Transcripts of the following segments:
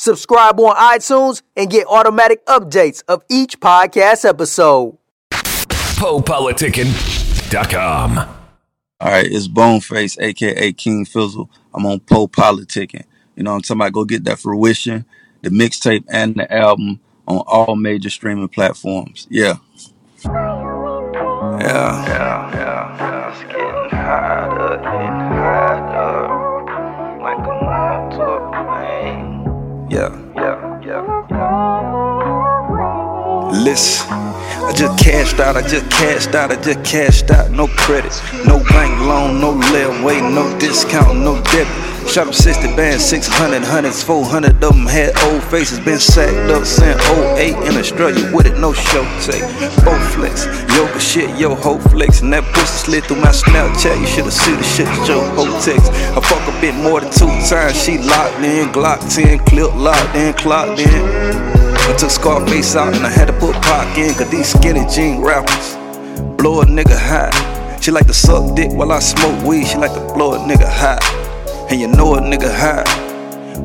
Subscribe on iTunes and get automatic updates of each podcast episode. PoPoliticking.com. All right, it's Boneface, aka King Fizzle. I'm on Po Politicking. You know I'm talking about? Go get that fruition, the mixtape and the album on all major streaming platforms. Yeah. Yeah. Yeah, yeah, yeah. Listen, I just cashed out, I just cashed out, I just cashed out. No credit, no bank loan, no layaway, no discount, no debit. Shot up 60 bands, 600, hundreds, 400 of them had old faces, been sacked up since 08 in Australia with it, no show take. Both flex, yoga shit, yo ho flex, and that pussy slid through my Snapchat. You should've seen the shit yo ho text. I fuck a bit more than two times, she locked in, Glock 10, clip locked in, clocked in. I took Scarface out and I had to put Pac in, cause these skinny jean rappers blow a nigga high. She like to suck dick while I smoke weed, she like to blow a nigga high. And you know a nigga high.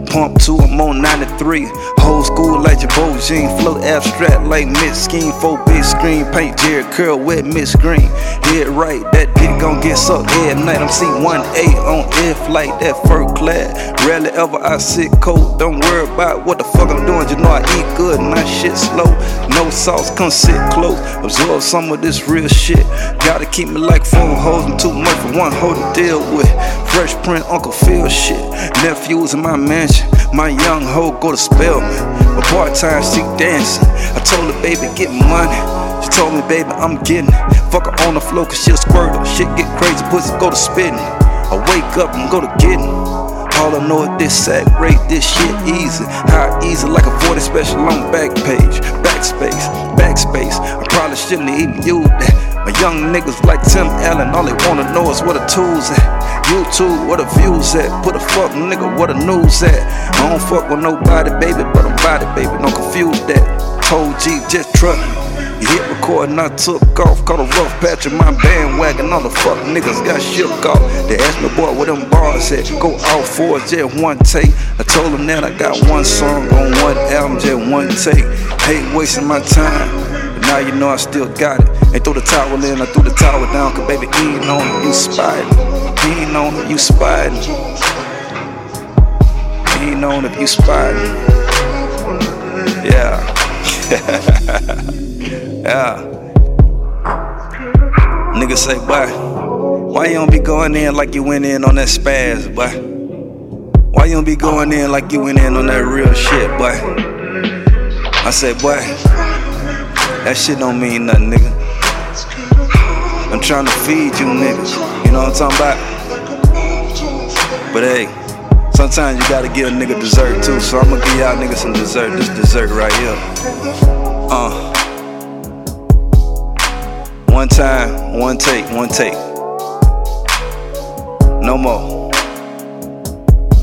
Pump two, I'm on 93. Whole school like Jabot Jean. Flow abstract like Miss Scheme. Four big screen. Paint Jerry Curl with Miss Green. Head right, that dick gon' get sucked every night. I'm C1A on air flight, that fur clad. Rarely ever I sit cold. Don't worry about what the fuck I'm doing. You know I eat good I shit slow. No sauce, come sit close. Absorb some of this real shit. Gotta keep me like phone hoes and too much for one hoe to deal with. Fresh print, Uncle Phil shit. Nephews in my mansion. My young hoe go to Spelman. But part time she dancing. I told her, baby, get money. She told me, baby, I'm getting it. Fuck her on the floor, cause she'll squirt her. Shit get crazy, pussy go to spitting. I wake up and go to getting. All I know is this sack rate, this shit easy. How easy, like a 40 special on back page. Backspace, backspace. I probably shouldn't have even used that. My young niggas like Tim Allen, all they wanna know is where the tools at. YouTube, where the views at. Put a fuck nigga, where the news at. I don't fuck with nobody, baby, but I'm body, baby. Don't confuse that. Told G, just truck. You hit record and I took off. Caught a rough patch in my bandwagon. All the fuck niggas got shook off. They asked me, boy, where them bars at? Go all for it, just one take. I told them that I got one song on one album, just one take. Hate wasting my time. But now you know I still got it. They throw the towel in, I threw the towel down. Cause baby, he ain't on it, you spied. He ain't on it, you spied. He ain't on it, you spied. Yeah. Yeah. Niggas say, boy, why you don't be going in like you went in on that spaz, boy? Why you don't be going in like you went in on that real shit, boy? I said, boy, that shit don't mean nothing, nigga. I'm trying to feed you niggas. You know what I'm talking about? But hey, sometimes you gotta give a nigga dessert too. So I'm gonna give y'all niggas some dessert. This dessert right here. Uh. One time, one take, one take. No more.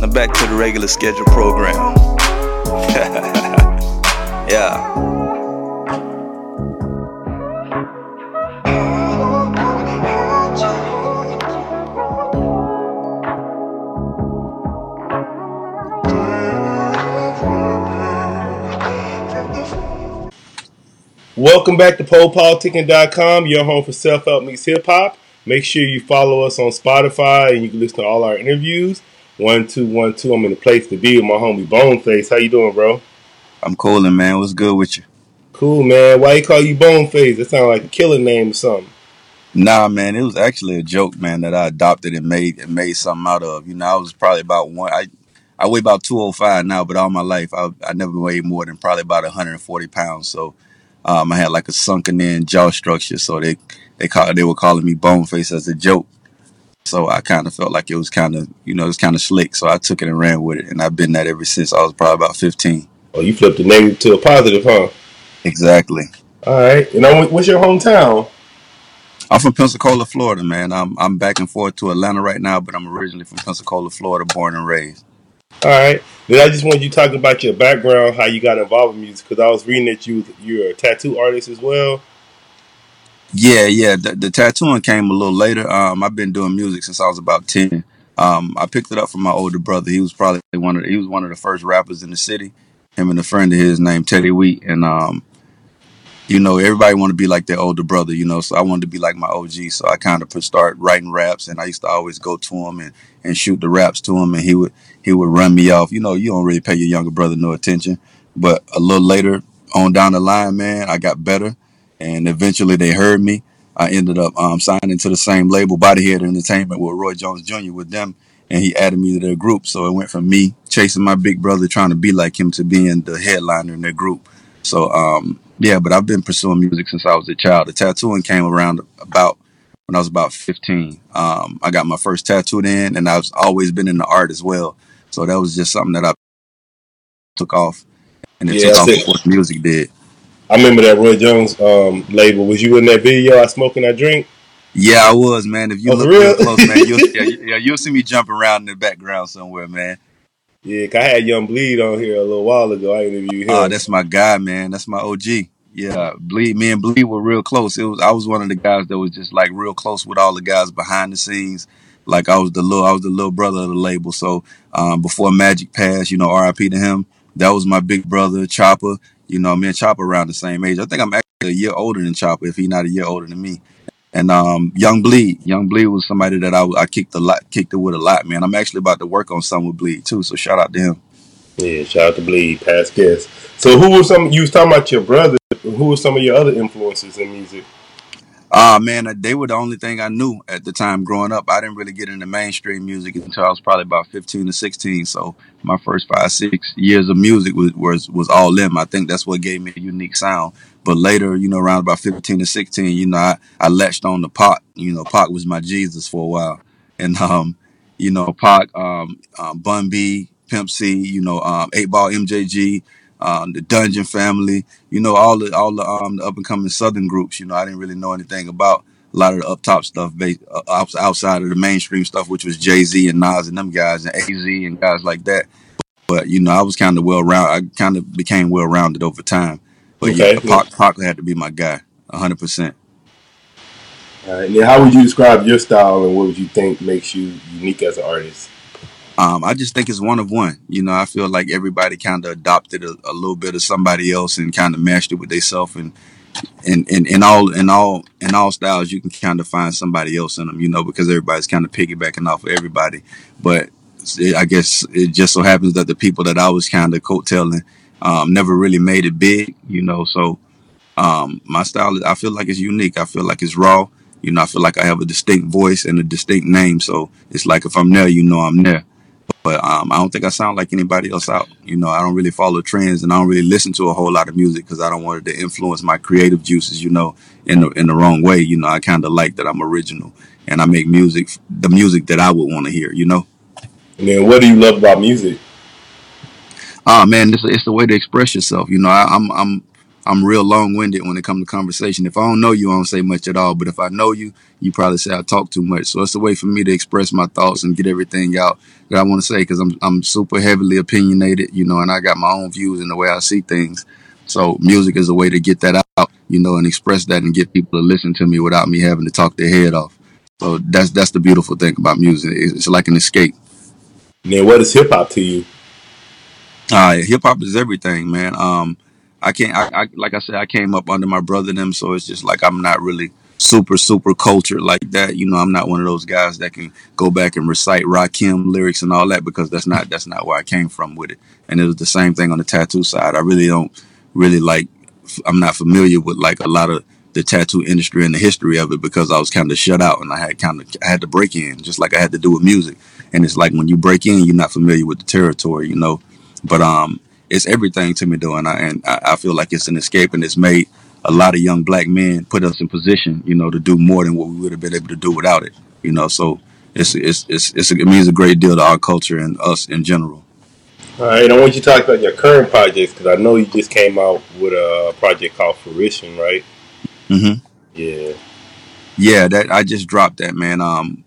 Now back to the regular schedule program. yeah. Welcome back to PoPoliticking.com, your home for self help meets hip hop. Make sure you follow us on Spotify and you can listen to all our interviews. One two one two. I'm in the place to be with my homie Boneface. How you doing, bro? I'm coolin', man. What's good with you? Cool, man. Why you call you Boneface? That sounds like a killer name or something. Nah, man, it was actually a joke, man, that I adopted and made and made something out of. You know, I was probably about one. I I weigh about two oh five now, but all my life I I never weighed more than probably about 140 pounds. So um, I had like a sunken in jaw structure, so they they call they were calling me Boneface as a joke. So I kind of felt like it was kind of you know it was kind of slick. So I took it and ran with it, and I've been that ever since. I was probably about 15. Oh, you flipped the negative to a positive, huh? Exactly. All right. And I'm, what's your hometown? I'm from Pensacola, Florida, man. I'm I'm back and forth to Atlanta right now, but I'm originally from Pensacola, Florida, born and raised. All right. Then I just want you to talk about your background, how you got involved in music, because I was reading that you you're a tattoo artist as well. Yeah, yeah. The, the tattooing came a little later. Um, I've been doing music since I was about ten. Um, I picked it up from my older brother. He was probably one of the, he was one of the first rappers in the city. Him and a friend of his named Teddy Wheat, and um, you know, everybody want to be like their older brother, you know. So I wanted to be like my OG. So I kind of start writing raps, and I used to always go to him and, and shoot the raps to him, and he would he would run me off. You know, you don't really pay your younger brother no attention. But a little later on down the line, man, I got better, and eventually they heard me. I ended up um, signing to the same label, Bodyhead Entertainment, with Roy Jones Jr. with them, and he added me to their group. So it went from me chasing my big brother, trying to be like him, to being the headliner in their group. So um, yeah, but I've been pursuing music since I was a child. The tattooing came around about when I was about 15. Um, I got my first tattooed in, and I've always been in the art as well. So that was just something that I took off, and it Yeah, took I off said before the music did. I remember that Roy Jones um, label. Was you in that video? I smoke and I drink. Yeah, I was, man. If you Oh, for look real real? close, man, you'll yeah, yeah, you'll see me jumping around in the background somewhere, man. Yeah, I had Young Bleed on here a little while ago. I interviewed him. that's my guy, man. That's my OG. Yeah, Bleed. Me and Bleed were real close. It was I was one of the guys that was just like real close with all the guys behind the scenes. Like I was the little I was the little brother of the label. So um, before Magic passed, you know, R.I.P. to him. That was my big brother, Chopper. You know, me and Chopper around the same age. I think I'm actually a year older than Chopper, if he's not a year older than me. And um, Young Bleed, Young Bleed was somebody that I, I kicked a lot, kicked it with a lot, man. I'm actually about to work on something with Bleed too. So shout out to him. Yeah, shout out to Bleed, past guest. So who were some? You was talking about your brother. Who were some of your other influences in music? Ah man, uh, they were the only thing I knew at the time growing up. I didn't really get into mainstream music until I was probably about fifteen to sixteen. So my first five, six years of music was was, was all them. I think that's what gave me a unique sound. But later, you know, around about fifteen to sixteen, you know, I, I latched on to Pac. You know, Pac was my Jesus for a while, and um, you know, Pac, um, um Bun B, Pimp C, you know, um, Eight Ball MJG, um, the Dungeon Family you know, all the all the um the up and coming Southern groups. You know, I didn't really know anything about a lot of the up top stuff based uh, outs- outside of the mainstream stuff, which was Jay Z and Nas and them guys and AZ and guys like that. But you know, I was kind of well round. I kind of became well rounded over time. But yeah, Okay. Pac, Pac had to be my guy, hundred percent. All right. Now, how would you describe your style, and what would you think makes you unique as an artist? Um, I just think it's one of one. You know, I feel like everybody kind of adopted a, a little bit of somebody else and kind of mashed it with themselves and in, in, in all in all in all styles you can kind of find somebody else in them you know because everybody's kind of piggybacking off of everybody but it, i guess it just so happens that the people that i was kind of coattailing um, never really made it big you know so um, my style i feel like it's unique i feel like it's raw you know i feel like i have a distinct voice and a distinct name so it's like if i'm there you know i'm there but um, I don't think I sound like anybody else out. You know, I don't really follow trends, and I don't really listen to a whole lot of music because I don't want it to influence my creative juices. You know, in the in the wrong way. You know, I kind of like that I'm original, and I make music, the music that I would want to hear. You know. And then, what do you love about music? Ah man, it's, it's the way to express yourself. You know, I, I'm I'm I'm real long winded when it comes to conversation. If I don't know you, I don't say much at all. But if I know you, you probably say I talk too much. So it's a way for me to express my thoughts and get everything out that I want to say because I'm I'm super heavily opinionated, you know, and I got my own views and the way I see things. So music is a way to get that out, you know, and express that and get people to listen to me without me having to talk their head off. So that's that's the beautiful thing about music. It's it's like an escape. Then, what is hip hop to you? Uh, hip hop is everything, man. Um, I can't, I, I, like I said, I came up under my brother and them, so it's just like I'm not really super, super cultured like that. You know, I'm not one of those guys that can go back and recite Rakim lyrics and all that because that's not, that's not where I came from with it. And it was the same thing on the tattoo side. I really don't really like, I'm not familiar with like a lot of the tattoo industry and the history of it because I was kind of shut out and I had kind of, I had to break in just like I had to do with music. And it's like when you break in, you're not familiar with the territory, you know but um, it's everything to me though, and I and I I feel like it's an escape, and it's made a lot of young black men put us in position, you know, to do more than what we would have been able to do without it, you know. So it's it's it's, it's it means a great deal to our culture and us in general. All right, I want you to talk about your current projects because I know you just came out with a project called Fruition, right? hmm Yeah. Yeah, that I just dropped that, man. Um,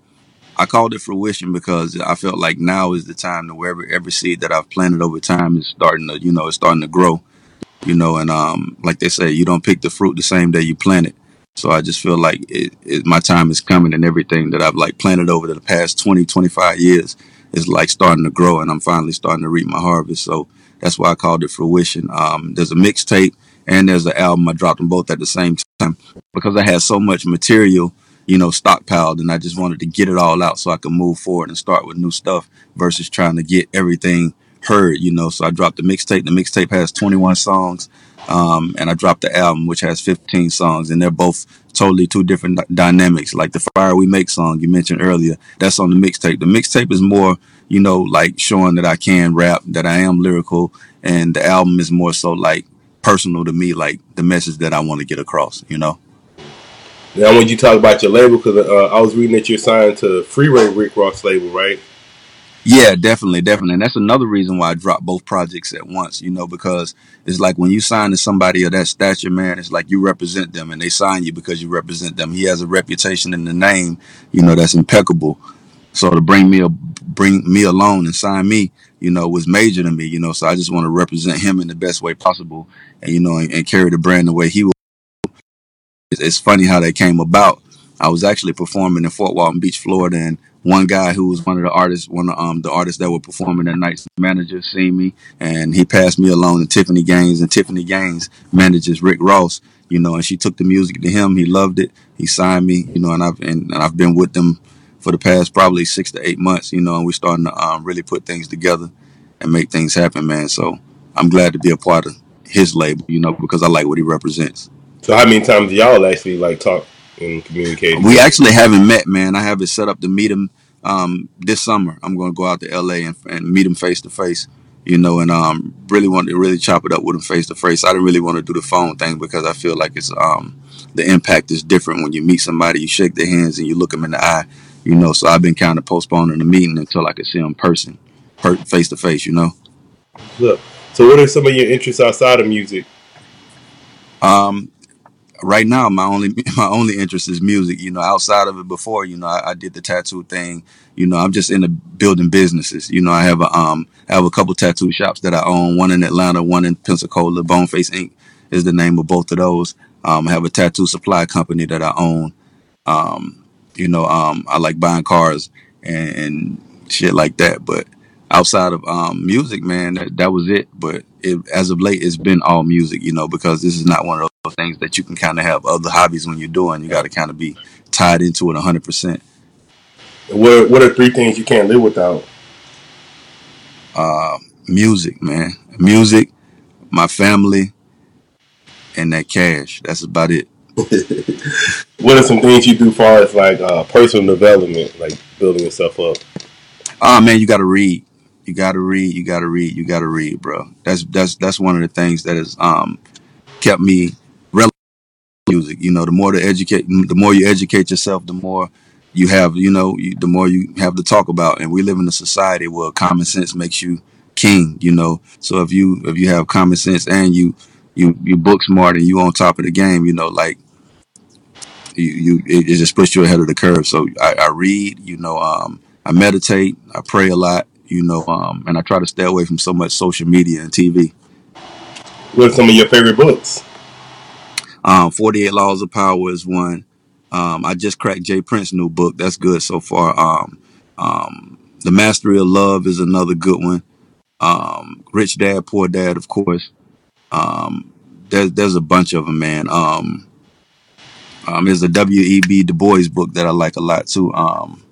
I called it fruition because I felt like now is the time to where every, every seed that I've planted over time is starting to, you know, it's starting to grow. you know, and um, like they say, you don't pick the fruit the same day you plant it. So I just feel like it, it, my time is coming and everything that I've like planted over the past 20, 25 years is like starting to grow and I'm finally starting to reap my harvest. So that's why I called it fruition. Um, there's a mixtape and there's an album. I dropped them both at the same time because I had so much material, you know, stockpiled and I just wanted to get it all out so I could move forward and start with new stuff versus trying to get everything heard, you know. So I dropped the mixtape. The mixtape has 21 songs, um, and I dropped the album, which has 15 songs, and they're both totally two different dy- dynamics. Like the Fire We Make song you mentioned earlier, that's on the mixtape. The mixtape is more, you know, like showing that I can rap, that I am lyrical, and the album is more so like personal to me, like the message that I want to get across, you know. Now I want you to talk about your label because uh, I was reading that you're signed to Freeway Rick Ross label, right? Yeah, definitely, definitely. And that's another reason why I dropped both projects at once, you know, because it's like when you sign to somebody of that stature, man, it's like you represent them and they sign you because you represent them. He has a reputation and the name, you know, that's impeccable. So to bring me a bring me alone and sign me, you know, was major to me, you know. So I just want to represent him in the best way possible and you know and, and carry the brand the way he it's, funny how that came about. I was actually performing in Fort Walton Beach, Florida, and one guy who was one of the artists, one of um, the artists that were performing that night's manager, seen me, and he passed me along to Tiffany Gaines, and Tiffany Gaines manages Rick Ross, you know, and she took the music to him. He loved it. He signed me, you know, and I've and, and I've been with them for the past probably six to eight months, you know, and we're starting to um, really put things together and make things happen, man. So I'm glad to be a part of his label, you know, because I like what he represents. So how many times do y'all actually like talk and communicate? We actually haven't met, man. I have it set up to meet him um, this summer. I'm going to go out to LA and, and meet him face to face, you know, and um, really want to really chop it up with him face to face. I didn't really want to do the phone thing because I feel like it's um, the impact is different when you meet somebody, you shake their hands and you look them in the eye, you know. So I've been kind of postponing the meeting until I could see him in person, face to face, you know. Look, so what are some of your interests outside of music? Um, right now my only my only interest is music. You know outside of it before you know I, I, did the tattoo thing. You know i'm just into building businesses. You know i have a um I have a couple tattoo shops that i own one in atlanta one in pensacola. Boneface Ink. is the name of both of those. Um, i have a tattoo supply company that i own. Um, you know um, i like buying cars and, and shit like that. But outside of um, music, man, that, that was it. But it, as of late, it's been all music, you know, because this is not one of those things that you can kind of have other hobbies when you're doing. You got to kind of be tied into it 100%. What What are three things you can't live without? Uh, music, man. Music, my family, and that cash. That's about it. what are some things you do as far as like uh, personal development, like building yourself up? Oh man, you got to read you got to read, you got to read, you got to read, bro. That's that's that's one of the things that has um kept me music. You know, the more to educate, the more you educate yourself, the more you have, you know, you, the more you have to talk about. And we live in a society where common sense makes you king. You know, so if you if you have common sense and you you you book smart and you on top of the game, you know, like you, you it, just puts you ahead of the curve. So I, I read, you know, um, I meditate, I pray a lot, you know, um, and I try to stay away from so much social media and TV. What are some of your favorite books? Um, 48 Laws of Power is one. Um, I just cracked Jay Prince's new book. That's good so far. Um, um, the Mastery of Love is another good one. Um, Rich Dad, Poor Dad, of course. Um, there's there's a bunch of them, man. Um, um, there's a W.E.B. Du Bois book that I like a lot too. Um,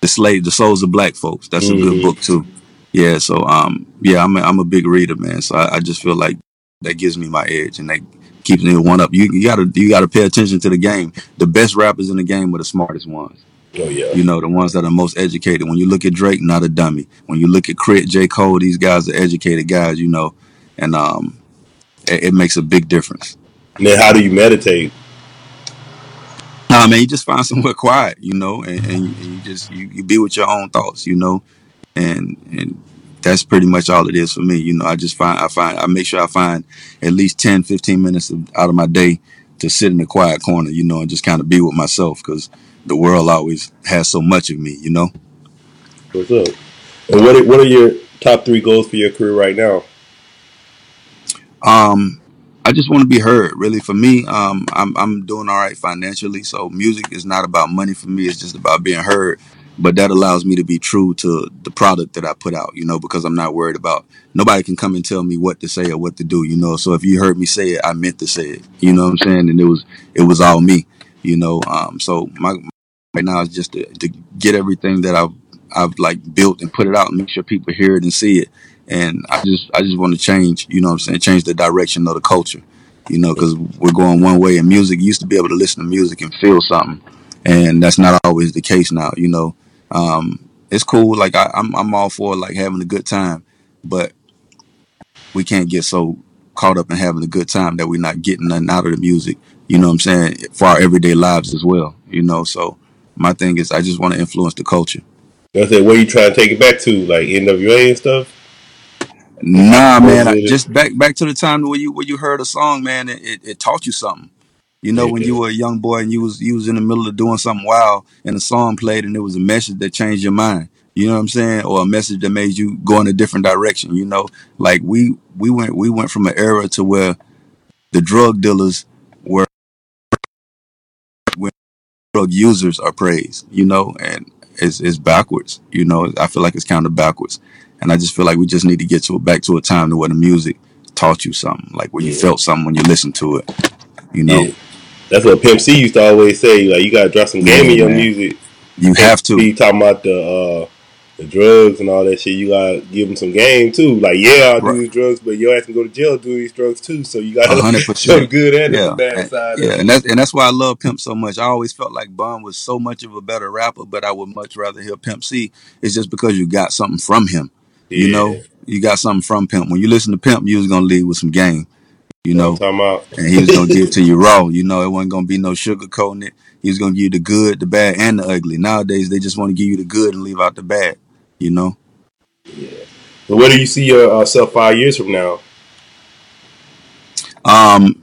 the slave, the souls of black folks. That's a good book too. Yeah. So um, yeah, I'm a, I'm a big reader, man. So I, I just feel like that gives me my edge and that keeps me one up. You, you gotta you gotta pay attention to the game. The best rappers in the game are the smartest ones. Oh yeah. You know, the ones that are most educated. When you look at Drake, not a dummy. When you look at Crit, J. Cole, these guys are educated guys, you know, and um it, it makes a big difference. And then how do you meditate? Nah, man, you just find somewhere quiet, you know, and, and, you, and you, just you, you be with your own thoughts, you know, and and that's pretty much all it is for me. You know, I just find I find I make sure I find at least 10, 15 minutes of, out of my day to sit in a quiet corner, you know, and just kind of be with myself because the world always has so much of me, you know. What's up? And what are, what are your top three goals for your career right now? Um, I just want to be heard. Really, for me, um, I'm I'm doing all right financially. So music is not about money for me. It's just about being heard. But that allows me to be true to the product that I put out. You know, because I'm not worried about nobody can come and tell me what to say or what to do. You know, so if you heard me say it, I meant to say it. You know what I'm saying? And it was it was all me. You know, um, so my right now is just to, to get everything that I've I've like built and put it out and make sure people hear it and see it. And I just I just want to change, you know what I'm saying, change the direction of the culture. You know, because we're going one way in music. You used to be able to listen to music and feel something, and that's not always the case now. You know, um, it's cool. Like I, I'm I'm all for like having a good time, but we can't get so caught up in having a good time that we're not getting nothing out of the music. You know what I'm saying? For our everyday lives as well. You know, so my thing is I just want to influence the culture. That's it. Where you trying to take it back to, like NWA and stuff? Nah, man. I, just back back to the time where you where you heard a song, man. It, it, it taught you something. You know, when you were a young boy and you was you was in the middle of doing something wild, and a song played, and it was a message that changed your mind. You know what I'm saying, or a message that made you go in a different direction. You know, like we we went we went from an era to where the drug dealers were when drug users are praised. You know, and it's it's backwards. You know, I feel like it's kind of backwards, and I just feel like we just need to get to back to a time to where the music taught you something, like where you Yeah. felt something when you listened to it. You know, Yeah. That's what Pimp C used to always say. Like you gotta drop some game Yeah, in your man. music. you have to. He talking about the uh, the drugs and all that shit. You gotta give them some game too. Like yeah, I'll Right. do these drugs, but your ass can go to jail doing these drugs too. So you gotta A hundred show the percent. good and Yeah, the bad and, side. yeah, and that's and that's why I love Pimp so much. I always felt like Bun was so much of a better rapper, but I would much rather hear Pimp C. It's just because you got something from him. You know, you got something from Pimp. When you listen to Pimp, you was gonna leave with some game. You know what I'm talking about? and he was gonna give it to you raw. You know, it wasn't gonna be no sugarcoating it. He was gonna give you the good, the bad, and the ugly. Nowadays, they just want to give you the good and leave out the bad. You know. But where do you see yourself five years from now? Um,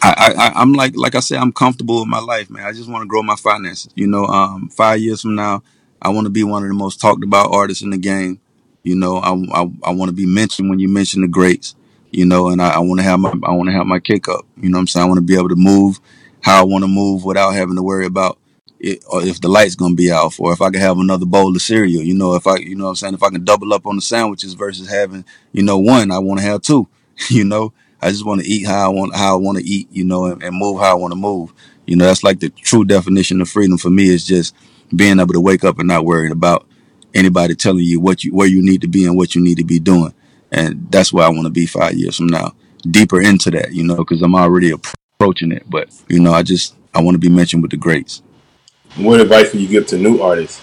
I, I, I'm like, like I said, I'm comfortable with my life, man. I just want to grow my finances. You know, um, five years from now, I want to be one of the most talked about artists in the game. You know, I, I, I want to be mentioned when you mention the greats. You know, and I, I want to have my, I want to have my kick up. You know what I'm saying? I want to be able to move how I want to move without having to worry about it, or if the light's gonna be off, or if I can have another bowl of cereal. You know, if I, you know what I'm saying, if I can double up on the sandwiches versus having, you know, one, I want to have two. You know, I just want to eat how I want how I want to eat, you know, and, and move how I want to move. You know, that's like the true definition of freedom for me is just being able to wake up and not worrying about anybody telling you what you where you need to be and what you need to be doing. And that's where I want to be five years from now. Deeper into that, you know, because I'm already approaching it. But you know, I just I want to be mentioned with the greats. What advice would you give to new artists?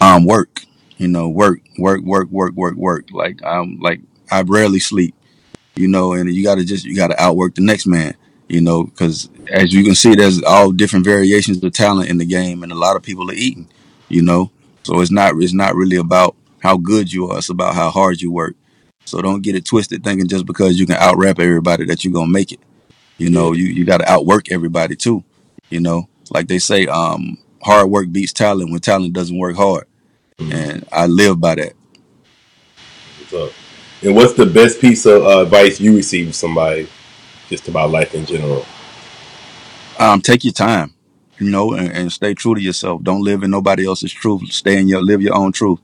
Um, work, you know, work, work, work, work, work, work. Like I'm like I rarely sleep. you know, and you got to just you got to outwork the next man, you know, because as you can see, there's all different variations of talent in the game, and a lot of people are eating, you know. So it's not it's not really about how good you are; it's about how hard you work. So don't get it twisted, thinking just because you can out rap everybody that you're gonna make it. You know, you you got to outwork everybody too. You know, like they say, um, hard work beats talent when talent doesn't work hard, and I live by that. What's up? And what's the best piece of uh, advice you received from somebody just about life in general? um, take your time, you know, and, and stay true to yourself. Don't live in nobody else's truth. Stay in your live your own truth.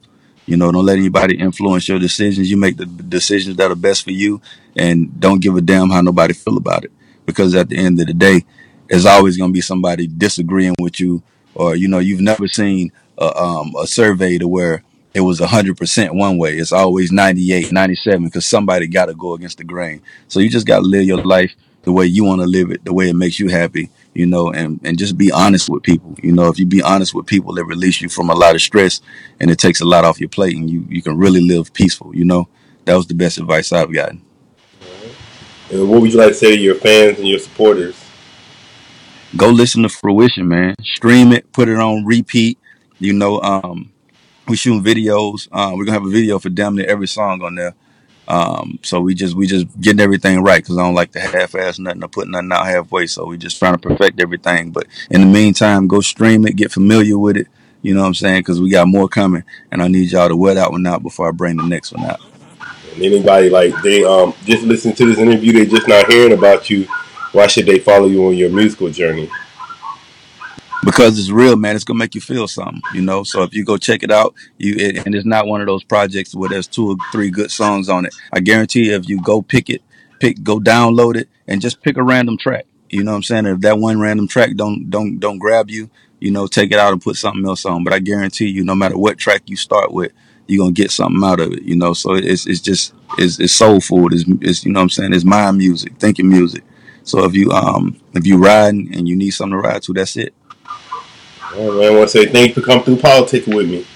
You know, don't let anybody influence your decisions. You make the decisions that are best for you, and don't give a damn how nobody feel about it. Because at the end of the day, there's always going to be somebody disagreeing with you, or you know, you've never seen a, um, a survey to where it was 100% one way. It's always 98, 97, because somebody got to go against the grain. So you just got to live your life the way you want to live it, the way it makes you happy, you know, and, and just be honest with people. You know, if you be honest with people, it release you from a lot of stress and it takes a lot off your plate and you, you can really live peaceful, you know. That was the best advice I've gotten. And what would you like to say to your fans and your supporters? Go listen to Fruition, man. Stream it, put it on repeat. You know, um, we shooting videos. Uh, we're gonna have a video for damn near every song on there. Um, so we just we just getting everything right because I don't like to half-ass nothing or put nothing out halfway. So we just trying to perfect everything. But in the meantime, go stream it, get familiar with it. You know what I'm saying? Because we got more coming, and I need y'all to wear that one out before I bring the next one out. And anybody like they um just listen to this interview, they just not hearing about you. Why should they follow you on your musical journey? Because it's real, man. It's gonna make you feel something, you know. So if you go check it out, you it, and it's not one of those projects where there's two or three good songs on it. I guarantee if you go pick it, pick, go download it, and just pick a random track. You know what I'm saying? If that one random track don't don't don't grab you, you know, take it out and put something else on. But I guarantee you, no matter what track you start with, you're gonna get something out of it. You know, so it's it's just it's, it's soul. It's, it's you know what I'm saying? It's mind music, thinking music. So if you um if you riding and you need something to ride to, that's it. All right, man. I want to say thanks for coming through politics with me.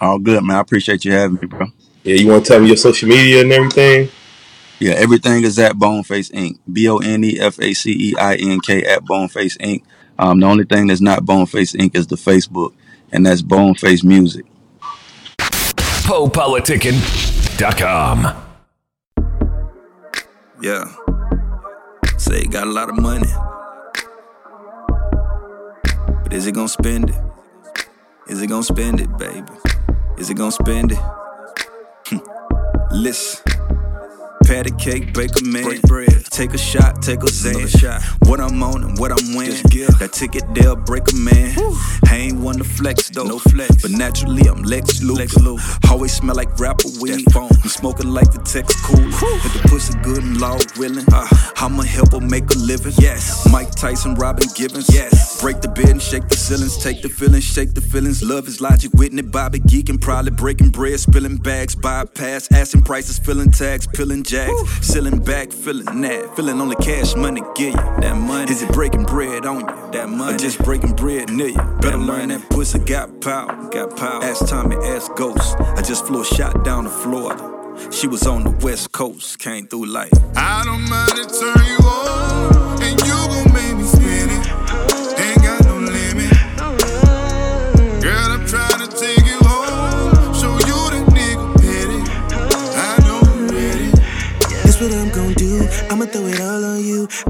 All good, man. I appreciate you having me, bro. Yeah, you want to tell me your social media and everything? Yeah, everything is at Boneface Ink. B O N E F A C E I N K at Boneface Ink. Um, the only thing that's not Boneface Ink. is the Facebook, and that's Boneface Music. PoPoliticking.com. Yeah. Say he got a lot of money. But is it gonna spend it? Is it gonna spend it, baby? Is it gonna spend it? Listen. Patty cake, bake a man. Break bread. Take a shot, take a Zan. shot. What I'm on and what I'm winning. That ticket there, break a man. I ain't one to flex though. No flex. But naturally, I'm Lex Luger. Always smell like rapper weed. Phone. I'm smoking like the Texas cooler. But the pussy good and law willing. Uh, I'ma help her make a living. Yes. Mike Tyson, Robin Givens. Yes. Break the bed and shake the ceilings. Take the feelings, shake the feelings. Love is logic, Whitney, Bobby geeking. Probably breaking bread, spilling bags, bypass, asking prices, filling tags, pilling jacks. Selling back, feeling that. Feeling only cash money give you. That money. Is it breaking bread on you? That money. Or just breaking bread near you? Better learn that pussy got power. Got power. Ask Tommy, ask Ghost. I just flew a shot down to Florida. She was on the west coast, came through like. I don't mind to turn you on,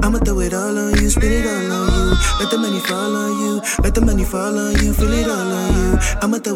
I'ma throw it all on you. Spin it all on you. Let the money fall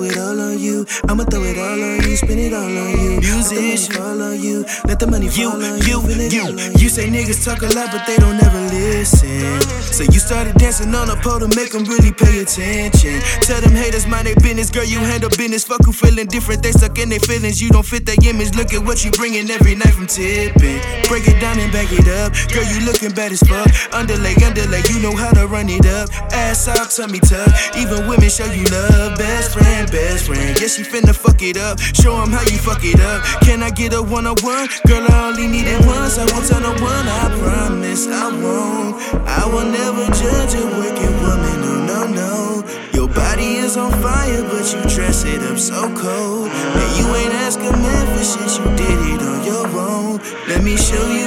it all on you. I'ma throw it all on you. Spin it all on you. Musician. Fall on you. Let the money fall on you. Feel it all on you. You say niggas talk a lot, but they don't ever listen. So you started dancing on a pole to make them really pay attention. Tell them haters mind their business, girl. You handle business. Fuck who feeling different. They stuck in their feelings. You don't fit their image. Look at what you bringing every night from tipping. Break it down and back it up. Girl, you looking bad as fuck. Underlay, underlay, you know how to run it up. Ass out, tummy tuck. Even women show you love. Best friend, best friend. Yeah, she finna fuck it up. Show 'em how you fuck it up. Can I get a one on one? Girl, I only need it once. I won't tell no one. I promise I won't. I will never judge a working woman. No, no, no. Your body is on fire, but you dress it up so cold. And you ain't asking man for shit. You did it on your own. Let me show you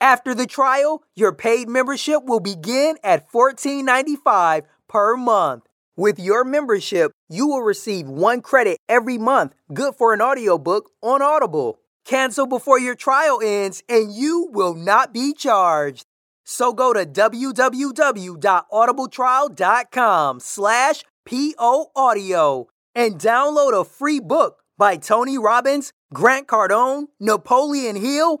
After the trial, your paid membership will begin at $14.95 per month. With your membership, you will receive one credit every month, good for an audiobook on Audible. Cancel before your trial ends and you will not be charged. So go to www.audibletrial.com slash POAudio and download a free book by Tony Robbins, Grant Cardone, Napoleon Hill,